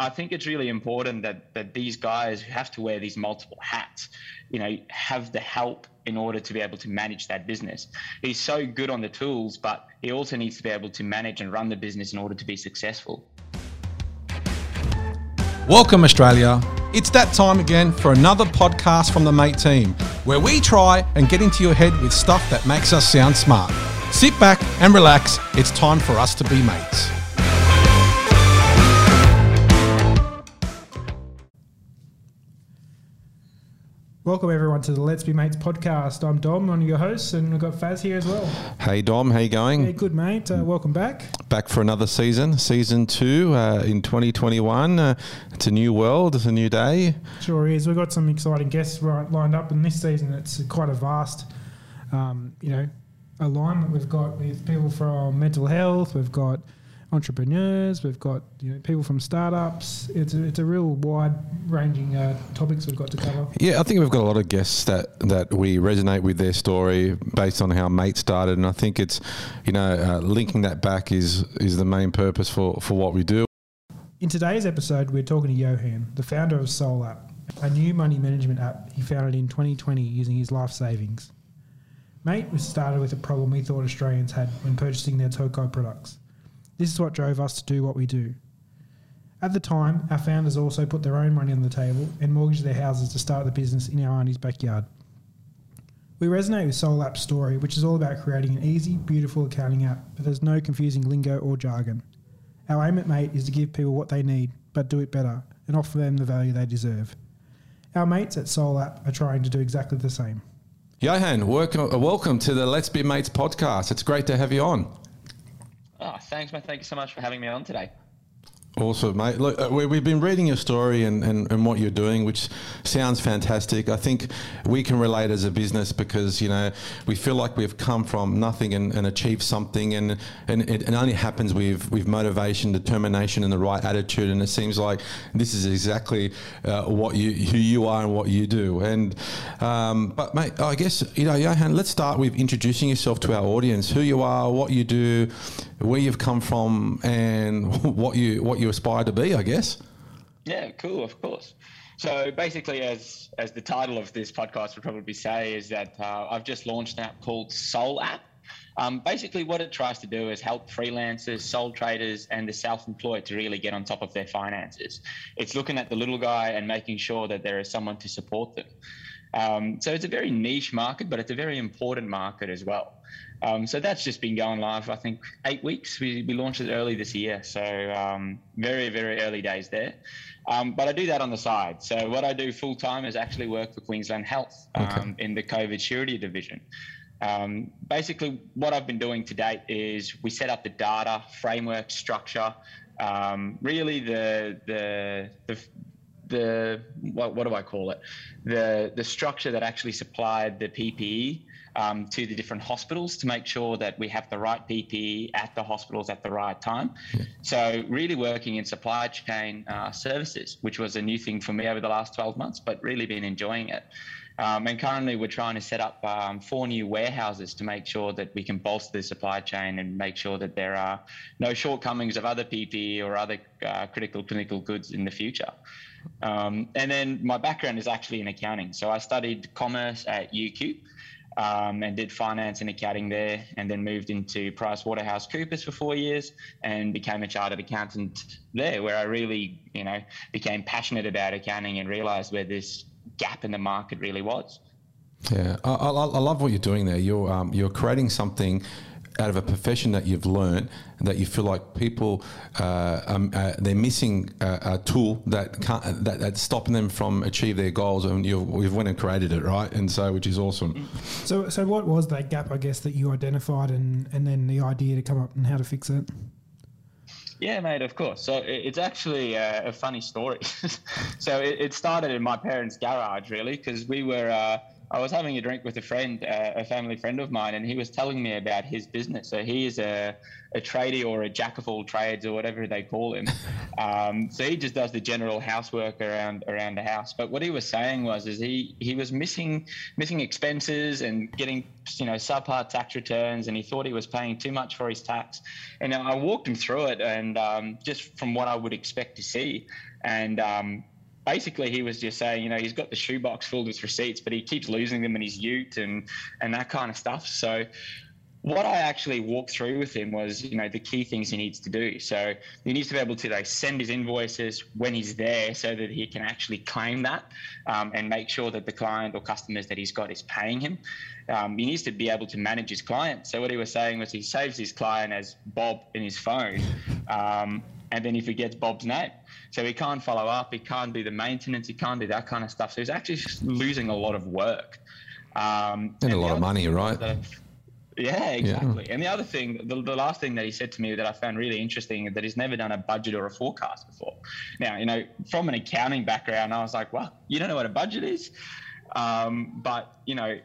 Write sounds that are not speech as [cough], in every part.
I think it's really important that that these guys who have to wear these multiple hats, you know, have the help in order to be able to manage that business. He's so good on the tools, but he also needs to be able to manage and run the business in order to be successful. Welcome, Australia. It's that time again for another podcast from the Mate team, where we try and get into your head with stuff that makes us sound smart. Sit back and relax. It's time for us to be mates. Welcome everyone to the Let's Be Mates podcast. I'm Dom, one of your hosts, and we've got Faz here as well. Hey Dom, how you going? Yeah, good mate. Uh, welcome back. Back for another season, season two uh, in 2021. Uh, it's a new world, it's a new day. Sure is. We've got some exciting guests right, lined up, and this season it's quite a vast, um, you know, alignment. We've got with people from mental health. We've got entrepreneurs. We've got you know people from startups. It's a, it's a real wide ranging uh, topics we've got to cover. Yeah, I think we've got a lot of guests that that we resonate with their story based on how Mate started, and I think it's you know uh, linking that back is is the main purpose for for what we do. In today's episode, we're talking to Johan, the founder of Soul App, a new money management app he founded in 2020 using his life savings. Mate was started with a problem we thought Australians had when purchasing their telco products. This is what drove us to do what we do. At the time, our founders also put their own money on the table and mortgaged their houses to start the business in our auntie's backyard. We resonate with Soul App's story, which is all about creating an easy, beautiful accounting app that has no confusing lingo or jargon. Our aim at Mate is to give people what they need, but do it better, and offer them the value they deserve. Our mates at Soul App are trying to do exactly the same. Johan, welcome, uh, welcome to the Let's Be Mates podcast. It's great to have you on. Oh, thanks, mate. Thank you so much for having me on today. Awesome, mate. Look, uh, we, have been reading your story and, and, and what you're doing, which sounds fantastic. I think we can relate as a business because, you know, we feel like we've come from nothing and, and achieved something. And, and it, it, only happens with, with motivation, determination, and the right attitude. And it seems like this is exactly uh, what you, who you are and what you do. And, um, but, mate, I guess, you know, Johan, let's start with introducing yourself to our audience who you are, what you do, where you've come from, and [laughs] what you, what you aspire to be, I guess. Yeah, cool, of course. So basically, as as the title of this podcast would probably say, is that uh, I've just launched an app called Soul App. Um, basically, what it tries to do is help freelancers, sole traders, and the self-employed to really get on top of their finances. It's looking at the little guy and making sure that there is someone to support them. Um, so it's a very niche market, but it's a very important market as well. Um, so that's just been going live, I think, eight weeks. We, we launched it early this year. So um, very, very early days there. Um, but I do that on the side. So what I do full time is actually work for Queensland Health okay. Um, in the COVID surety division. Um, basically, what I've been doing to date is we set up the data framework structure. Um, really, the the the the what, what do I call it? The the structure that actually supplied the PPE um, to the different hospitals to make sure that we have the right PPE at the hospitals at the right time. Yeah. So really working in supply chain uh, services, which was a new thing for me over the last 12 months, but really been enjoying it. Um, and currently, we're trying to set up um, four new warehouses to make sure that we can bolster the supply chain and make sure that there are no shortcomings of other PPE or other uh, critical clinical goods in the future. Um, and then my background is actually in accounting. So I studied commerce at UQ um, and did finance and accounting there, and then moved into PricewaterhouseCoopers for four years and became a chartered accountant there, where I really, you know, became passionate about accounting and realised where this gap in the market really was. Yeah, I, I, I love what you're doing there. You're um, you're creating something out of a profession that you've learned that you feel like people uh, um, uh, they're missing a, a tool that can't that, that's stopping them from achieve their goals and you've, you've went and created it right and so which is awesome so so what was that gap i guess that you identified and and then the idea to come up and how to fix it yeah, mate, of course. So it's actually a, a funny story. [laughs] so it, started in my parents' garage, really, because we were uh, I was having a drink with a friend, uh, a family friend of mine, and he was telling me about his business. So he is a, a tradie or a jack of all trades or whatever they call him. [laughs] Um, so he just does the general housework around around the house. But what he was saying was, is he he was missing missing expenses and getting you know subpar tax returns, and he thought he was paying too much for his tax. And I walked him through it, and um, just from what I would expect to see, and um, basically he was just saying, you know, he's got the shoebox filled with receipts, but he keeps losing them in his ute and and that kind of stuff. So what I actually walked through with him was, you know, the key things he needs to do. So he needs to be able to like send his invoices when he's there, so that he can actually claim that um, and make sure that the client or customers that he's got is paying him. Um, he needs to be able to manage his client. So what he was saying was he saves his client as Bob in his phone, um, and then if he forgets Bob's name. So he can't follow up, he can't do the maintenance, he can't do that kind of stuff. So he's actually losing a lot of work. Um, and, and, a lot of money, right? yeah, exactly. Yeah. And the other thing, the, the last thing that he said to me that I found really interesting, that he's never done a budget or a forecast before. Now, you know, from an accounting background, I was like, well, you don't know what a budget is. Um, but, you know,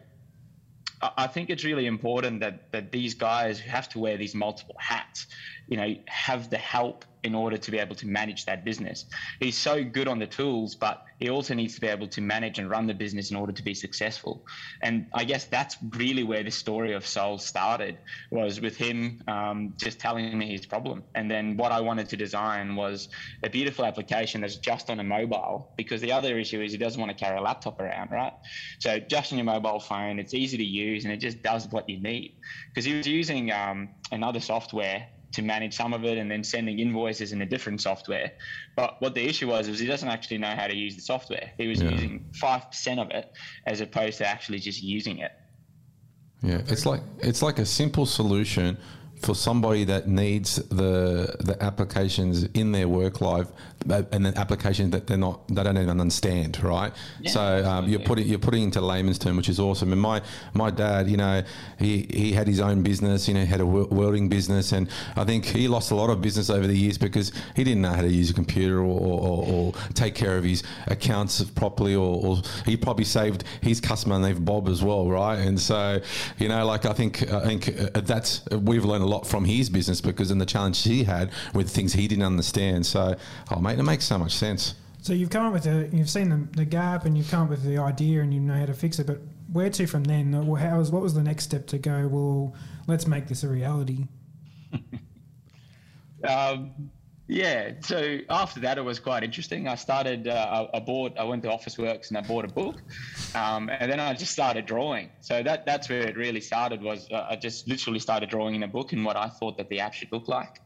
I think it's really important that, that these guys who have to wear these multiple hats, you know, have the help in order to be able to manage that business. He's so good on the tools, but he also needs to be able to manage and run the business in order to be successful. And I guess that's really where the story of Soul started, was with him um, just telling me his problem. And then what I wanted to design was a beautiful application that's just on a mobile, because the other issue is he doesn't want to carry a laptop around, right? So just on your mobile phone, it's easy to use and it just does what you need. Because he was using um, another software to manage some of it and then sending invoices in a different software. But what the issue was was he doesn't actually know how to use the software. He was yeah. using five percent of it as opposed to actually just using it. Yeah, it's like it's like a simple solution for somebody that needs the the applications in their work life and the applications that they're not they don't even understand right? Yeah, so um, you're putting you're putting into layman's term which is awesome. And my my dad you know he he had his own business you know had a welding business and I think he lost a lot of business over the years because he didn't know how to use a computer or, or, or take care of his accounts properly or, or, he probably saved his customer name Bob as well right? And so you know like I think I think uh, that's we've learned a lot from his business because in the challenge he had with things he didn't understand. So, oh mate, it makes so much sense. So you've come up with a, you've seen the, the gap and you've come up with the idea and you know how to fix it. But where to from then? How was what was the next step to go? Well, let's make this a reality. [laughs] um, yeah. So after that, it was quite interesting. I started. Uh, I, bought. I went to Officeworks and I bought a book, um, and then I just started drawing. So that that's where it really started. Was uh, I just literally started drawing in a book and what I thought that the app should look like.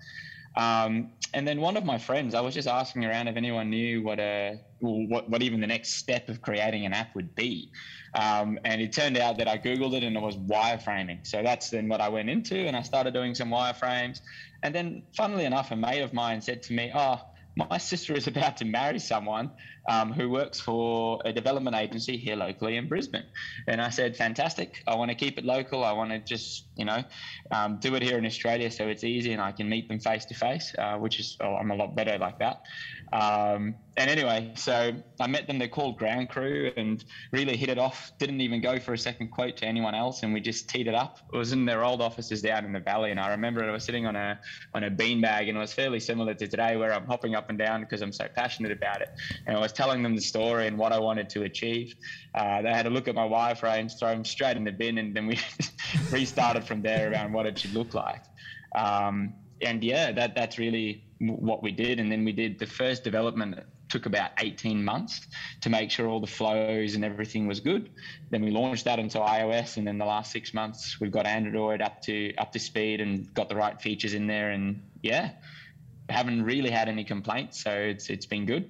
Um, and then one of my friends, I was just asking around if anyone knew what a what, what even the next step of creating an app would be. Um, and it turned out that I Googled it and it was wireframing. So that's then what I went into and I started doing some wireframes. And then, funnily enough, a mate of mine said to me, Oh, my sister is about to marry someone um, who works for a development agency here locally in Brisbane. And I said, fantastic. I want to keep it local. I want to just, you know, um, do it here in Australia so it's easy and I can meet them face to face, which is, oh, I'm a lot better like that. Um, and anyway, so I met them. They're called Ground Crew and really hit it off. Didn't even go for a second quote to anyone else, and we just teed it up. It was in their old offices down in the valley, and I remember I was sitting on a on a beanbag, and it was fairly similar to today, where I'm hopping up and down because I'm so passionate about it. And I was telling them the story and what I wanted to achieve. Uh, they had a look at my wireframes, throw them straight in the bin, and then we [laughs] restarted from there around what it should look like. Um, and yeah, that that's really what we did. And then we did the first development took about 18 months to make sure all the flows and everything was good. Then we launched that into iOS, and then the last six months we've got Android up to up to speed and got the right features in there. And yeah, haven't really had any complaints, so it's it's been good.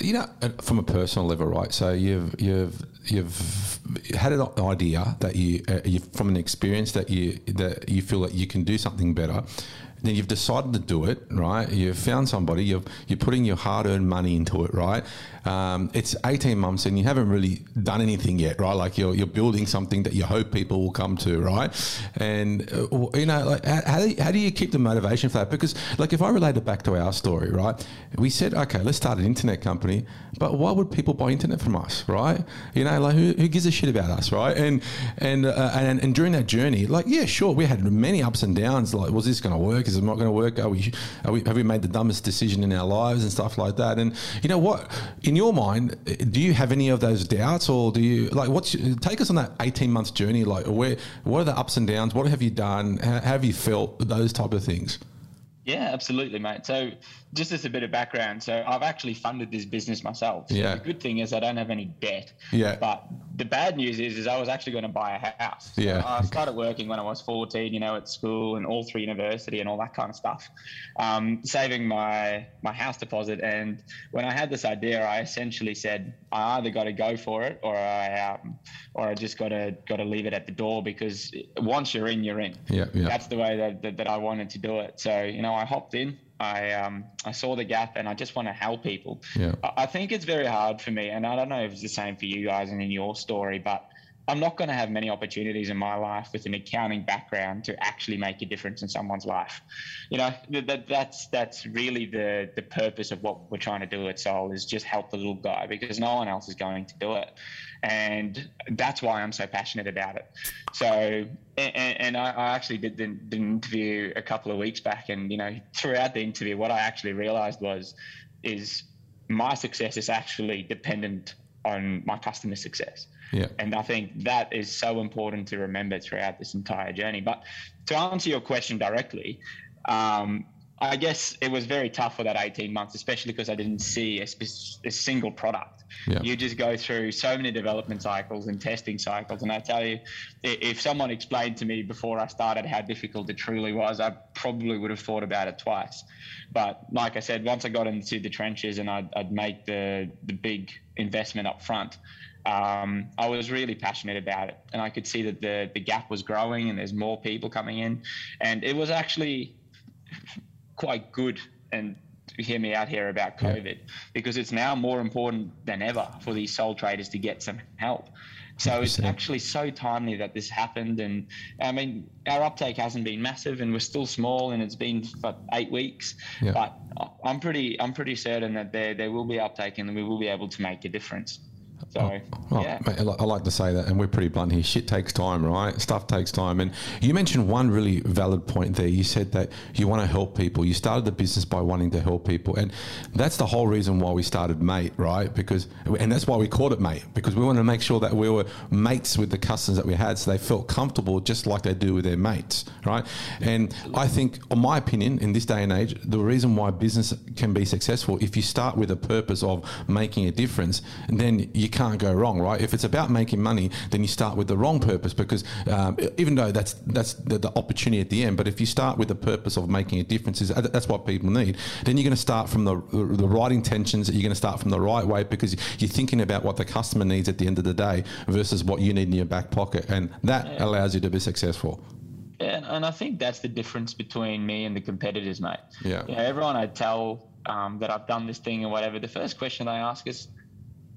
You know, from a personal level, right? So you've you've you've had an idea that you, uh, you from an experience that you that you feel that you can do something better then you've decided to do it, right? You've found somebody, you've, you're putting your hard earned money into it, right? Um, it's 18 months and you haven't really done anything yet, right? Like you're, you're building something that you hope people will come to, right? And, uh, you know, like how, do you, how do you keep the motivation for that? Because, like, if I relate it back to our story, right? We said, okay, let's start an internet company, but why would people buy internet from us, right? You know, like who, who gives a shit about us, right? And, and, uh, and, and during that journey, like, yeah, sure, we had many ups and downs. Like, was this going to work? Is it not going to work? Are we, are we, have we made the dumbest decision in our lives and stuff like that? And you know what? In your mind, do you have any of those doubts, or do you like what's take us on that eighteen months journey? Like, where what are the ups and downs? What have you done? How have you felt? Those type of things. Yeah, absolutely, mate. So, just as a bit of background, so I've actually funded this business myself. So yeah. The good thing is I don't have any debt. Yeah. But the bad news is, is I was actually going to buy a house. So yeah. I started working when I was 14, you know, at school and all through university and all that kind of stuff, um, saving my my house deposit. And when I had this idea, I essentially said I either got to go for it or I um, or I just got to got to leave it at the door because once you're in, you're in. Yeah. Yeah. That's the way that, that, that I wanted to do it. So you know, I hopped in. I um, I saw the gap and I just want to help people. Yeah. I, I think it's very hard for me, and I don't know if it's the same for you guys and in your story, but I'm not going to have many opportunities in my life with an accounting background to actually make a difference in someone's life. You know, that, that's that's really the the purpose of what we're trying to do at Soul is just help the little guy because no one else is going to do it, and that's why I'm so passionate about it. So, and, and I, I, actually did the, the interview a couple of weeks back, and you know, throughout the interview, what I actually realised was is my success is actually dependent on my customer success. Yeah. And I think that is so important to remember throughout this entire journey. But to answer your question directly, um, I guess it was very tough for that 18 months, especially because I didn't see a, spe- a single product. Yeah. You just go through so many development cycles and testing cycles. And I tell you, if someone explained to me before I started how difficult it truly was, I probably would have thought about it twice. But like I said, once I got into the trenches and I'd, I'd make the, the big investment up front, um, I was really passionate about it, and I could see that the the gap was growing, and there's more people coming in, and it was actually quite good. And hear me out here about COVID, yeah. because it's now more important than ever for these sole traders to get some help. So it's actually so timely that this happened, and I mean our uptake hasn't been massive, and we're still small, and it's been for eight weeks. Yeah. But I'm pretty I'm pretty certain that there there will be uptake, and we will be able to make a difference. So, oh, oh, yeah. I like to say that, and we're pretty blunt here. Shit takes time, right? Stuff takes time. And you mentioned one really valid point there. You said that you want to help people. You started the business by wanting to help people. And that's the whole reason why we started Mate, right? Because, and that's why we called it Mate, because we wanted to make sure that we were mates with the customers that we had so they felt comfortable just like they do with their mates, right? And I think, in my opinion, in this day and age, the reason why business can be successful, if you start with a purpose of making a difference, then you can't go wrong, right? If it's about making money, then you start with the wrong purpose because um, even though that's that's the, the, opportunity at the end, but if you start with the purpose of making a difference, is that's what people need. Then you're going to start from the the right intentions. You're going to start from the right way because you're thinking about what the customer needs at the end of the day versus what you need in your back pocket, and that yeah. allows you to be successful. Yeah, and I think that's the difference between me and the competitors, mate. Yeah. You know, everyone I tell um, that I've done this thing or whatever, the first question they ask is,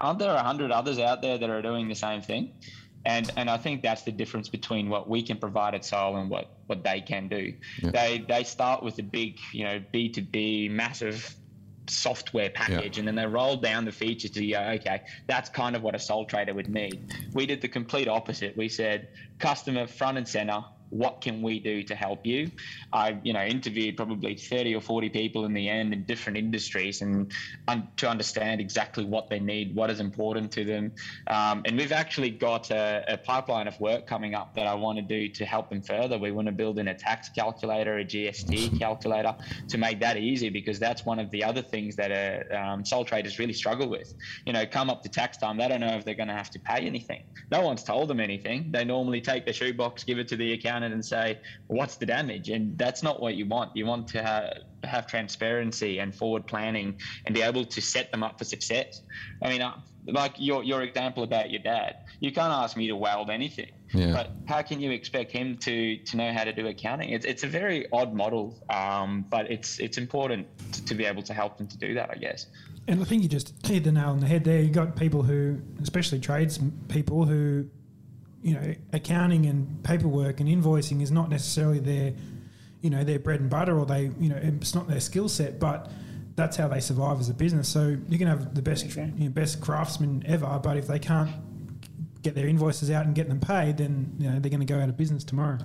aren't there a hundred others out there that are doing the same thing? And and I think that's the difference between what we can provide at Soul and what what they can do. Yeah. They they start with a big you know B two B massive software package Yeah. and then they roll down the features to go okay that's kind of what a sole trader would need we did the complete opposite we said customer front and center what can we do to help you? I you know interviewed probably 30 or 40 people in the end in different industries and un- to understand exactly what they need what is important to them. Um, and we've actually got a, a pipeline of work coming up that i want to do to help them further. We want to build in a tax calculator a gst calculator to make that easy because that's one of the other things that uh, um, sole traders really struggle with. You know come up to tax time they don't know if they're going to have to pay anything. No one's told them anything. They normally take their shoebox give it to the accountant and say, what's the damage? And that's not what you want. You want to have, have transparency and forward planning and be able to set them up for success. I mean, uh, like your, your example about your dad, you can't ask me to weld anything. Yeah. But how can you expect him to to know how to do accounting? It's it's a very odd model, um, but it's it's important to, to be able to help them to do that, I guess. And I think you just hit the nail on the head there. You got people who, especially trades people who, you know, accounting and paperwork and invoicing is not necessarily their, you know, their bread and butter, or they, you know, it's not their skill set, but that's how they survive as a business. So you can have the best, you know, best craftsman ever, but if they can't get their invoices out and get them paid, then you know they're going to go out of business tomorrow.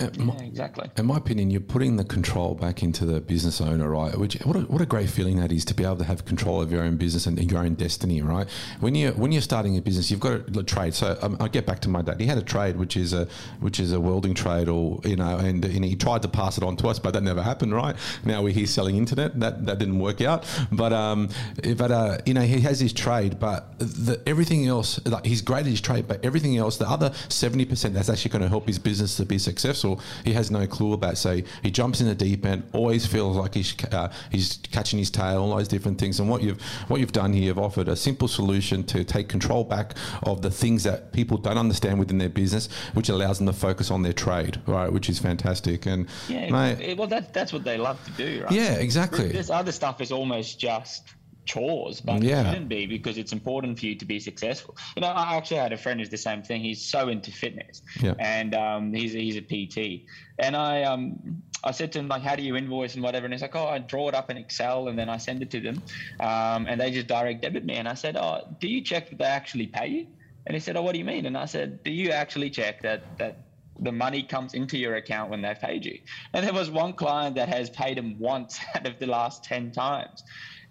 Uh, my- Yeah, exactly. In my opinion, you're putting the control back into the business owner, right? Which what a, what a great feeling that is to be able to have control of your own business and your own destiny, right? When you when you're starting a business, you've got a trade. So um, I get back to my dad. He had a trade, which is a which is a welding trade, or you know, and, and he tried to pass it on to us, but that never happened, right? Now we're here selling internet. That that didn't work out. But um, but uh, you know, he has his trade, but the, everything else, like he's great at his trade, but everything else, the other seventy percent that's actually going to help his business to be successful, he has no clue about. So he jumps in the deep end, always feels like he's uh, he's catching his tail, all those different things. And what you've what you've done here, you've offered a simple solution to take control back of the things that people don't understand within their business, which allows them to focus on their trade, right? Which is fantastic. And Yeah, mate, well, that, that's what they love to do, right? yeah, exactly. This other stuff is almost just chores, but Yeah. it shouldn't be because it's important for you to be successful. You know, I actually had a friend who's the same thing. He's so into fitness, Yeah. and um, he's he's a PT. And I um I said to him like, how do you invoice and whatever? And he's like, oh, I draw it up in Excel and then I send it to them, um, and they just direct debit me. And I said, oh, do you check that they actually pay you? And he said, oh, what do you mean? And I said, do you actually check that that the money comes into your account when they've paid you. And there was one client that has paid him once [laughs] out of the last 10 times.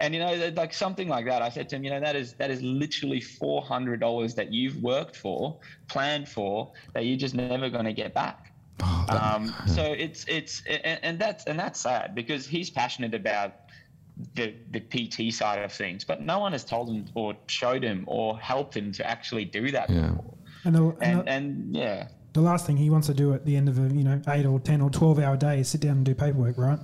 And you know, like something like that, I said to him, you know, that is that is literally four hundred dollars that you've worked for, planned for, that you're just never going to get back. [sighs] Oh, that- Um, [laughs] so it's it's and, and that's and that's sad because he's passionate about the the PT side of things, but no one has told him or showed him or helped him to actually do that. Yeah. before. And the, and And the, and yeah, the last thing he wants to do at the end of a you know eight or ten or twelve hour day is sit down and do paperwork, right?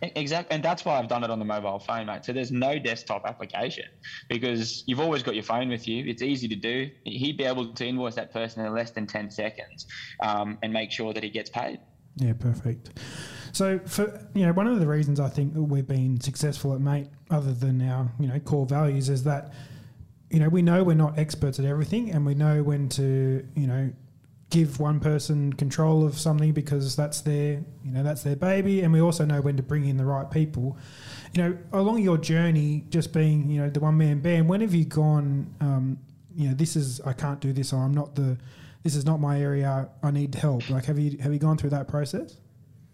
Exactly, and that's why I've done it on the mobile phone, mate. So there's no desktop application because you've always got your phone with you. It's easy to do. He'd be able to invoice that person in less than ten seconds, um, and make sure that he gets paid. Yeah, perfect. So for you know, one of the reasons I think that we've been successful at Mate, other than our you know core values, is that you know we know we're not experts at everything, and we know when to you know give one person control of something because that's their you know that's their baby, and we also know when to bring in the right people. You know, along your journey, just being you know the one man band, when have you gone? Um, you know, this is I can't do this, or I'm not the this is not my area. I need help. Like, have you have you gone through that process?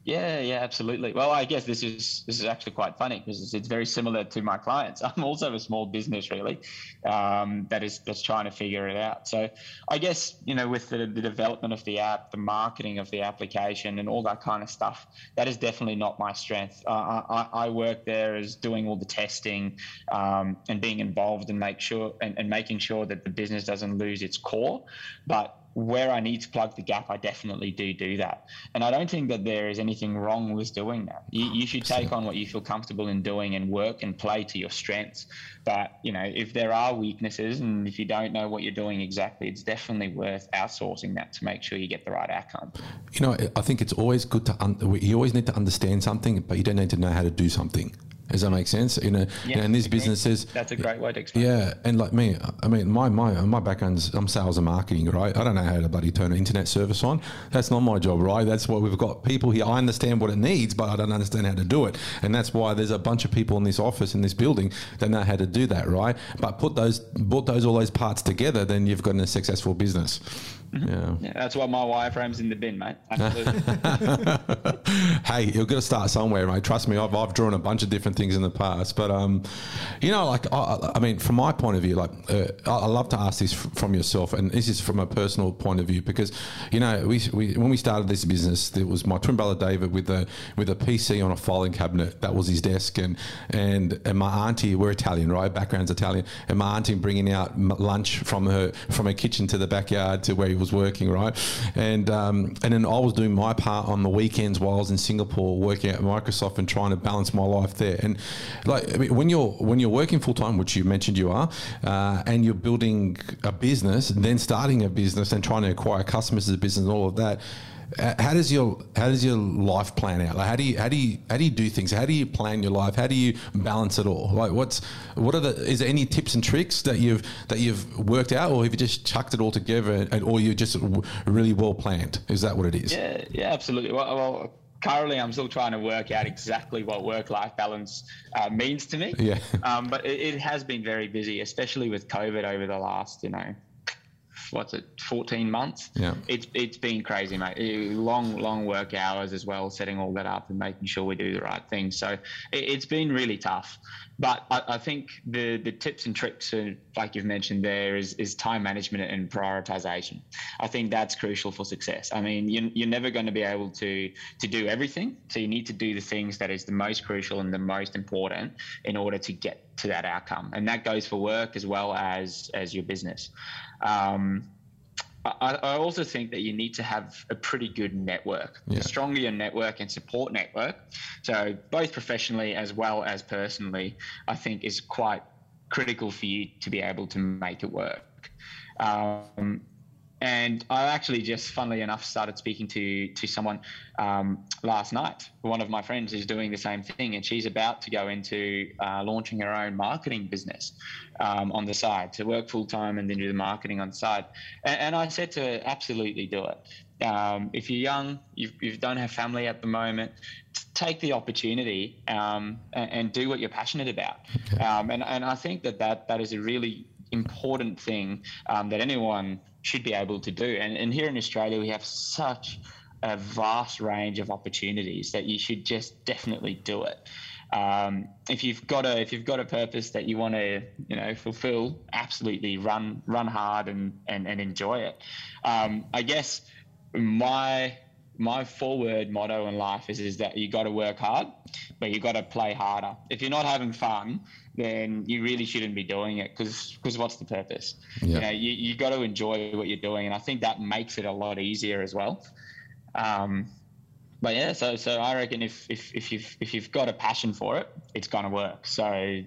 Yeah, yeah, absolutely. Well, I guess this is this is actually quite funny because it's, it's very similar to my clients. [laughs] I'm also a small business, really, um, that is that's trying to figure it out. So, I guess you know, with the, the development of the app, the marketing of the application, and all that kind of stuff, that is definitely not my strength. Uh, I, I work there as doing all the testing um, and being involved and make sure and, and making sure that the business doesn't lose its core, but where I need to plug the gap, I definitely do do that. And I don't think that there is anything wrong with doing that. You, you should take on what you feel comfortable in doing and work and play to your strengths. But, you know, if there are weaknesses and if you don't know what you're doing exactly, it's definitely worth outsourcing that to make sure you get the right outcome. You know, I think it's always good to. Un- you always need to understand something, but you don't need to know how to do something. Does that make sense? You know, know in these businesses, That's a great way to explain. yeah, and like me, I mean, my my my background's I'm sales and marketing, right? I don't know how to bloody turn an internet service on. That's not my job, right? That's why we've got people here. I understand what it needs, but I don't understand how to do it, and that's why there's a bunch of people in this office in this building that know how to do that, right? But put those put those all those parts together, then you've got a successful business. Yeah. Yeah, that's why my wireframe's in the bin, mate. [laughs] Hey, you're going to start somewhere, mate. Trust me, I've, I've drawn a bunch of different things in the past, but um, you know, like I, I mean, from my point of view, like uh, I, I love to ask this f- from yourself, and this is from a personal point of view because you know, we, we when we started this business, it was my twin brother David with a with a PC on a filing cabinet. That was his desk, and and and my auntie, we're Italian, right? Background's Italian, and my auntie bringing out lunch from her from her kitchen to the backyard to where he was was working, right? And um, and then I was doing my part on the weekends while I was in Singapore working at Microsoft and trying to balance my life there. And like I mean, when you're when you're working full time, which you mentioned you are, uh, and you're building a business, then starting a business and trying to acquire customers as a business and all of that how does your how does your life plan out? Like how do you how do you how do you do things? How do you plan your life? How do you balance it all? Like what's what are the is there any tips and tricks that you've that you've worked out, or have you just chucked it all together, and, or you're just really well planned? Is that what it is? Yeah, yeah, absolutely. Well, well currently I'm still trying to work out exactly what work-life balance uh, means to me. Yeah. Um, but it, it, has been very busy, especially with COVID over the last, you know, what's it, 14 months. Yeah. It's it's been crazy, mate. Long long work hours as well, setting all that up and making sure we do the right thing. So it, has been really tough. But I, I, think the the tips and tricks, like you've mentioned there, is is time management and prioritization. I think that's crucial for success. I mean, you, you're never going to be able to to do everything, so you need to do the things that is the most crucial and the most important in order to get to that outcome. And that goes for work as well as as your business. Um, I, I, also think that you need to have a pretty good network. Yeah. The stronger your network and support network, so both professionally as well as personally, I think is quite critical for you to be able to make it work. Um, and I actually just, funnily enough, started speaking to to someone um, last night. One of my friends is doing the same thing, and she's about to go into uh, launching her own marketing business um, on the side to work full time and then do the marketing on the side. And, and I said to her, absolutely do it. Um, if you're young, you you don't have family at the moment, take the opportunity um, and, and, do what you're passionate about. Okay. Um, and and I think that that that is a really important thing um, that anyone should be able to do. And, and here in Australia, we have such a vast range of opportunities that you should just definitely do it. Um, if you've got a if you've got a purpose that you want to you know fulfill, absolutely run run hard and and, and enjoy it. Um, I guess my my forward motto in life is is that you got to work hard, but you got to play harder. If you're not having fun, then you really shouldn't be doing it because what's the purpose? Yeah. You know, you, you got to enjoy what you're doing, and I think that makes it a lot easier as well. Um, but yeah, so so I reckon if if if you've if you've got a passion for it, it's gonna work. So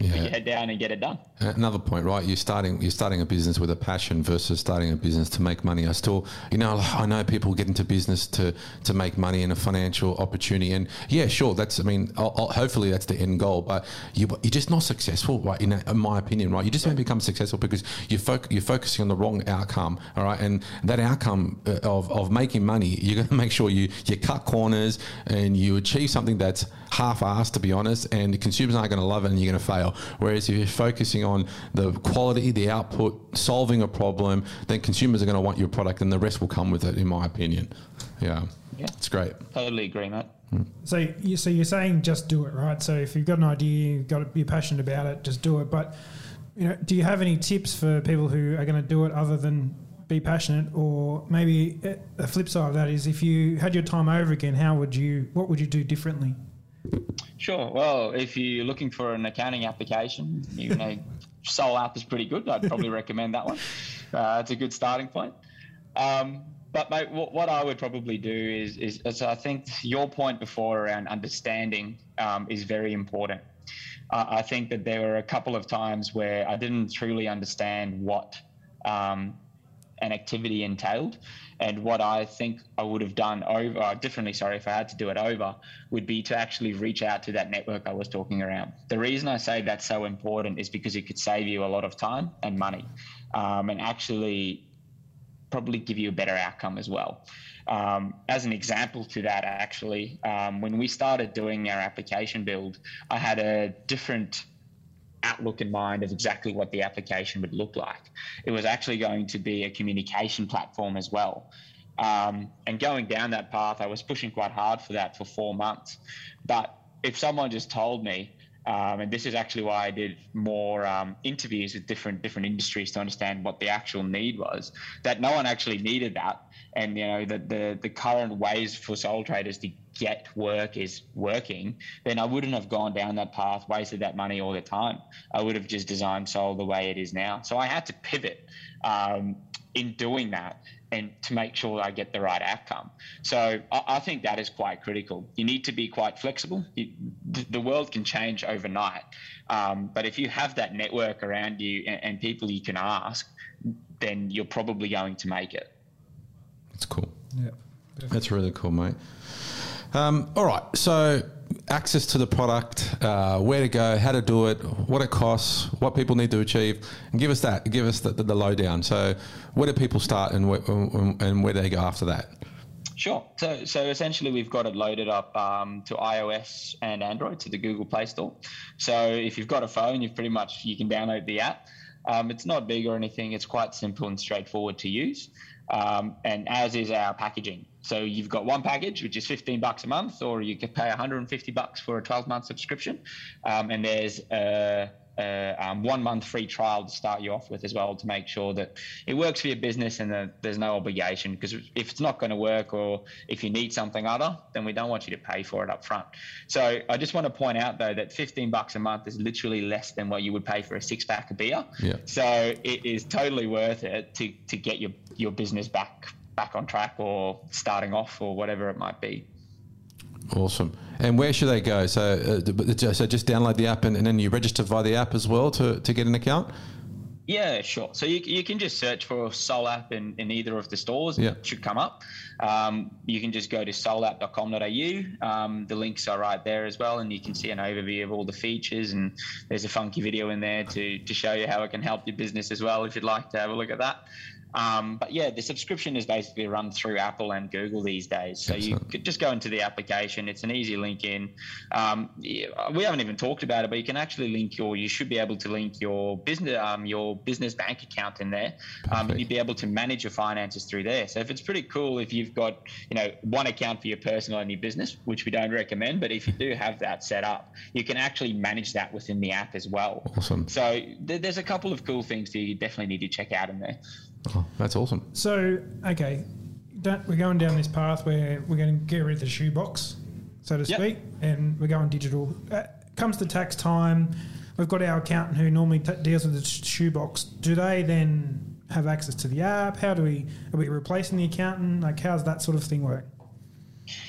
yeah. put your head down and get it done. Another point, right? You're starting you're starting a business with a passion versus starting a business to make money. I still, you know, I know people get into business to to make money and a financial opportunity, and yeah, sure, that's I mean, I'll, I'll, hopefully that's the end goal. But you you're just not successful, right? In, in my opinion, right? You just don't become successful because you foc- you're focusing on the wrong outcome, all right? And that outcome uh, of, of making money, you're going [laughs] to make sure you you cut corners and you achieve something that's half-assed, to be honest, and the consumers aren't going to love it, and you're going to fail. Whereas if you're focusing on the quality, the output, solving a problem, then consumers are going to want your product, and the rest will come with it, in my opinion. Yeah, yeah, it's great. Totally agree, mate. Hmm. So, you, so you're saying just do it, right? So if you've got an idea, you've got to be passionate about it, just do it. But you know, do you have any tips for people who are going to do it other than be passionate, or maybe eh, the flip side of that is if you had your time over again, how would you? What would you do differently? Sure. Well, if you're looking for an accounting application, you know, [laughs] Soul App is pretty good. I'd probably recommend that one. Uh, it's a good starting point. Um, but mate, what, I would probably do is, is, is, I think your point before around understanding um, is very important. Uh, I think that there were a couple of times where I didn't truly understand what um, an activity entailed. And what I think I would have done over uh, differently, sorry, if I had to do it over, would be to actually reach out to that network I was talking around. The reason I say that's so important is because it could save you a lot of time and money, um, and actually probably give you a better outcome as well. Um, as an example to that, actually, um, when we started doing our application build, I had a different outlook in mind of exactly what the application would look like. It was actually going to be a communication platform as well. Um, and going down that path, I was pushing quite hard for that for four months. But if someone just told me, um, and this is actually why I did more um, interviews with different different industries to understand what the actual need was. That no one actually needed that, and you know the the, the current ways for sole traders to get work is working, then I wouldn't have gone down that path, wasted that money all the time. I would have just designed Soul the way it is now. So I had to pivot um, in doing that and to make sure I get the right outcome. So I, I think that is quite critical. You need to be quite flexible. You, the, the world can change overnight, um, but if you have that network around you and, and people you can ask, then you're probably going to make it. That's cool. Yeah. That's really cool, mate. Um, all right, so access to the product, uh, where to go, how to do it, what it costs, what people need to achieve, and give us that. Give us the, the, the lowdown. So, where do people start, and where, and where do they go after that? Sure. So, so essentially, we've got it loaded up um, to iOS and Android to the Google Play Store. So, if you've got a phone, you've pretty much you can download the app. Um, it's not big or anything. It's quite simple and straightforward to use. Um, and as is our packaging. So you've got one package, which is 15 bucks a month, or you could pay 150 bucks for a 12 month subscription. Um, and there's a, a um, one month free trial to start you off with as well to make sure that it works for your business and that there's no obligation. Because if it's not going to work or if you need something other, then we don't want you to pay for it up front. So I just want to point out though that 15 bucks a month is literally less than what you would pay for a six pack of beer. Yeah. So it is totally worth it to, to get your, your business back back on track or starting off or whatever it might be. Awesome. And where should they go? So, uh, so just download the app and, and, then you register via the app as well to, to get an account? Yeah, sure. So you, you can just search for Soul App in, in either of the stores. Yeah. It should come up. Um, you can just go to soulapp.com.au. Um, the links are right there as well, and you can see an overview of all the features. And there's a funky video in there to, to show you how it can help your business as well if you'd like to have a look at that. Um, but yeah, the subscription is basically run through Apple and Google these days. So Excellent. you could just go into the application. It's an easy link in. Um, we haven't even talked about it, but you can actually link your. You should be able to link your business um, your business bank account in there. Um, you'd be able to manage your finances through there. So if it's pretty cool, if you've got you know one account for your personal and your business, which we don't recommend, but if you do have that set up, you can actually manage that within the app as well. Awesome. So th- there's a couple of cool things that you definitely need to check out in there. Oh, that's awesome. So, okay, we're going down this path where we're going to get rid of the shoebox, so to Yep. speak, and we're going digital. Uh, comes to tax time, we've got our accountant who normally t- deals with the shoebox. Do they then have access to the app? How do we are we replacing the accountant? Like, how's that sort of thing work?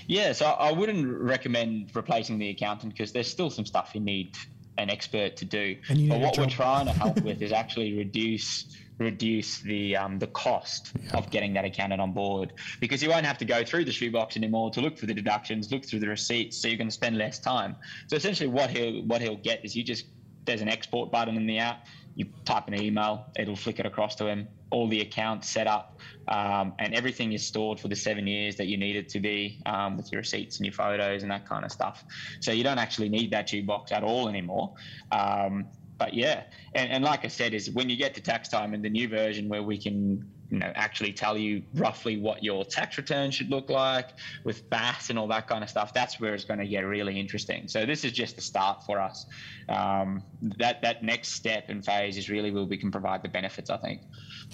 Yeah, so I wouldn't recommend replacing the accountant because there's still some stuff you need an expert to do. And you but need a what we're trying to help [laughs] with is actually reduce reduce the um, the cost of getting that accountant on board because you won't have to go through the shoebox anymore to look for the deductions, look through the receipts, so you're going to spend less time. So essentially, what he'll what he'll get is you just there's an export button in the app. You type an email, it'll flick it across to him. All the accounts set up, um, and everything is stored for the seven years that you need it to be um, with your receipts and your photos and that kind of stuff. So you don't actually need that shoebox at all anymore. Um, but yeah, and, and like I said, is when you get to tax time in the new version where we can you know actually tell you roughly what your tax return should look like with BAS and all that kind of stuff. That's where it's going to get really interesting. So this is just the start for us. Um, that that next step and phase is really where we can provide the benefits. I think.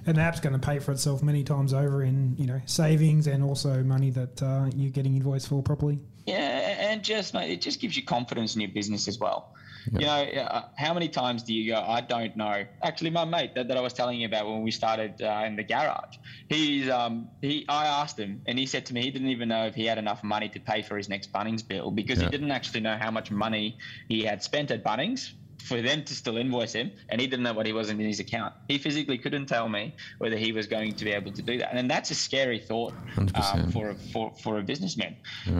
And the app's going to pay for itself many times over in you know savings and also money that uh, you're getting invoiced for properly. Yeah, and just mate, it just gives you confidence in your business as well. You know, uh, how many times do you go? I don't know. Actually, my mate that, that I was telling you about when we started uh, in the garage, he's um he I asked him and he said to me he didn't even know if he had enough money to pay for his next Bunnings bill because Yeah. he didn't actually know how much money he had spent at Bunnings for them to still invoice him and he didn't know what he was in his account. He physically couldn't tell me whether he was going to be able to do that. And that's a scary thought um, for, a, for, for a businessman.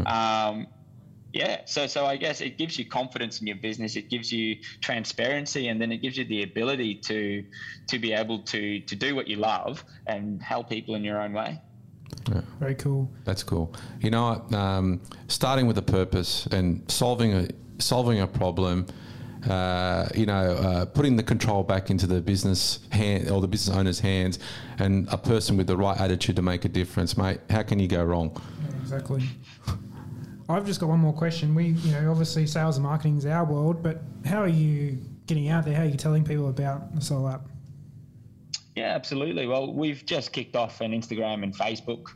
Um, yeah, so so I guess it gives you confidence in your business. It gives you transparency, and then it gives you the ability to to be able to to do what you love and help people in your own way. Very cool. That's cool. You know, what, um, starting with a purpose and solving a solving a problem. Uh, you know, uh, putting the control back into the business hand or the business owner's hands, and a person with the right attitude to make a difference, mate. How can you go wrong? Exactly. I've just got one more question. We, you know, obviously sales and marketing is our world, but how are you getting out there? How are you telling people about the Soul app? Yeah, absolutely. Well, we've just kicked off an Instagram and Facebook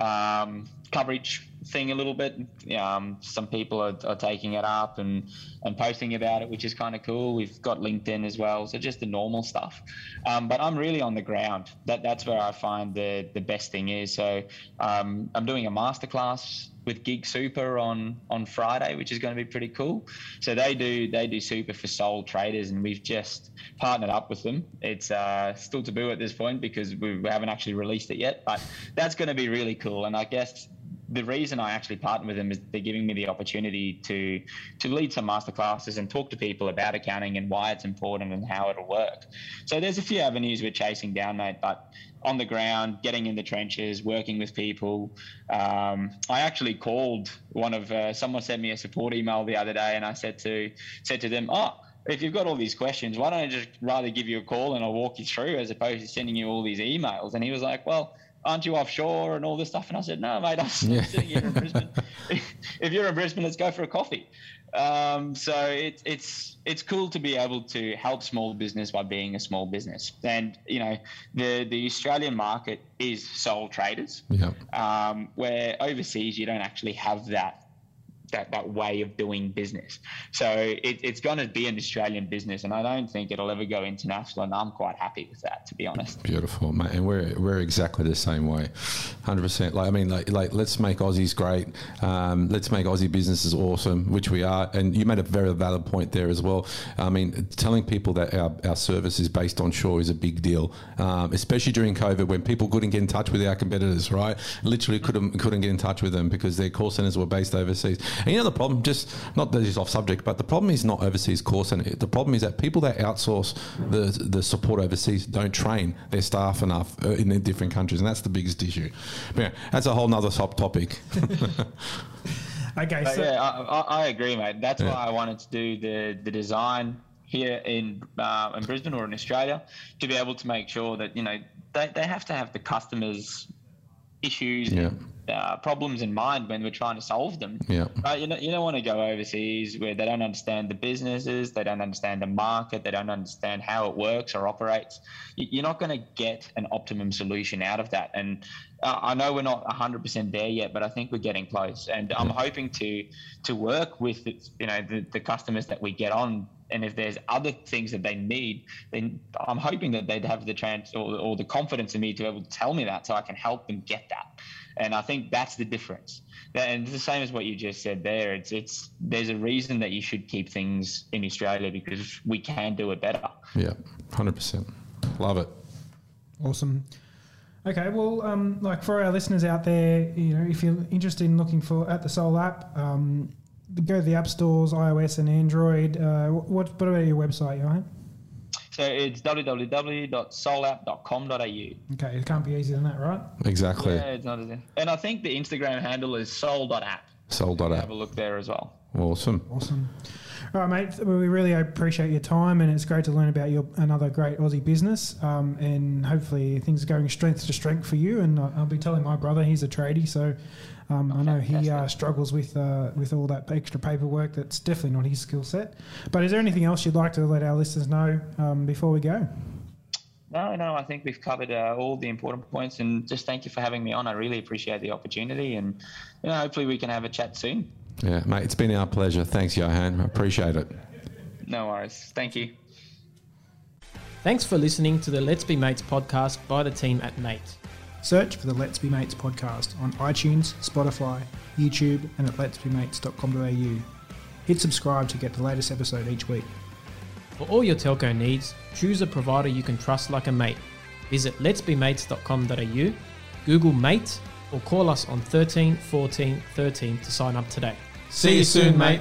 um, coverage thing a little bit. Um, some people are, are, taking it up and, and posting about it, which is kind of cool. We've got LinkedIn as well, so just the normal stuff. Um, but I'm really on the ground. That that's where I find the the best thing is. So um, I'm doing a masterclass with Gig Super on on Friday, which is going to be pretty cool. So they do they do super for sole traders, and we've just partnered up with them. It's uh, still taboo at this point because we haven't actually released it yet, but that's going to be really cool. And I guess the reason I actually partner with them is they're giving me the opportunity to to lead some masterclasses and talk to people about accounting and why it's important and how it'll work. So there's a few avenues we're chasing down, mate. But on the ground, getting in the trenches, working with people. Um, I actually called one of uh, someone sent me a support email the other day, and I said to said to them, "Oh, if you've got all these questions, why don't I just rather give you a call and I'll walk you through as opposed to sending you all these emails?" And he was like, "Well." Aren't you offshore and all this stuff? And I said, No, mate, I'm yeah. [laughs] sitting here in Brisbane. [laughs] if you're in Brisbane, let's go for a coffee. Um, so it, it's it's cool to be able to help small business by being a small business, and you know the the Australian market is sole traders, yeah. um, where overseas you don't actually have that that, that way of doing business. So it, it's going to be an Australian business, and I don't think it'll ever go international. And I'm quite happy with that, to be honest. Beautiful, mate. And we're we're exactly the same way, hundred percent. Like I mean, like like let's make Aussies great. Um, let's make Aussie businesses awesome, which we are. And you made a very valid point there as well. I mean, telling people that our, our service is based on shore is a big deal, um, especially during COVID when people couldn't get in touch with our competitors. Right, literally couldn't couldn't get in touch with them because their call centers were based overseas. And you know the problem, just not that it's off subject, but the problem is not overseas course and The problem is that people that outsource the the support overseas don't train their staff enough uh, in different countries, and that's the biggest issue. But yeah, that's a whole nother sub topic. [laughs] okay, so yeah, I, I, agree, mate. That's yeah. why I wanted to do the the design here in uh, in Brisbane or in Australia to be able to make sure that you know they, they have to have the customers issues yeah uh, problems in mind when we're trying to solve them. Yeah. Right? You, know, you don't want to go overseas where they don't understand the businesses, they don't understand the market, they don't understand how it works or operates. You're not going to get an optimum solution out of that. And uh, I know we're not 100% there yet, but I think we're getting close. And I'm hoping to to work with you know the, the customers that we get on and if there's other things that they need, then I'm hoping that they'd have the chance or, or, the confidence in me to be able to tell me that so I can help them get that. And I think that's the difference. And it's the same as what you just said there. It's it's there's a reason that you should keep things in Australia because we can do it better. Yeah, hundred percent. Love it. Awesome. Okay, well, um, like for our listeners out there, you know, if you're interested in looking for at the Soul app, um, go to the app stores, iOS and Android. Uh, what, what about your website, Johan? So it's www.soulapp.com.au. Okay, it can't be easier than that, right? Exactly. Yeah, it's not easy. And I think the Instagram handle is soul.app. Soul.app. Have a look there as well. Awesome. Awesome. All right, mate. We really appreciate your time, and it's great to learn about your another great Aussie business. Um, and hopefully, things are going strength to strength for you. And I'll be telling my brother he's a tradie, so um, I know he uh, struggles with uh, with all that extra paperwork. That's definitely not his skill set. But is there anything else you'd like to let our listeners know um, before we go? No, no, I think we've covered uh, all the important points, and just thank you for having me on. I really appreciate the opportunity, and you know, hopefully we can have a chat soon. Yeah, mate, it's been our pleasure. Thanks, Johan. I appreciate it. No worries. Thank you. Thanks for listening to the Let's Be Mates podcast by the team at Mate. Search for the Let's Be Mates podcast on iTunes, Spotify, YouTube, and at letsbemates.com.au. Hit subscribe to get the latest episode each week. For all your telco needs, choose a provider you can trust like a mate. Visit letsbemates.com.au, Google Mate, or call us on 13 14 13 to sign up today. See you soon, mate.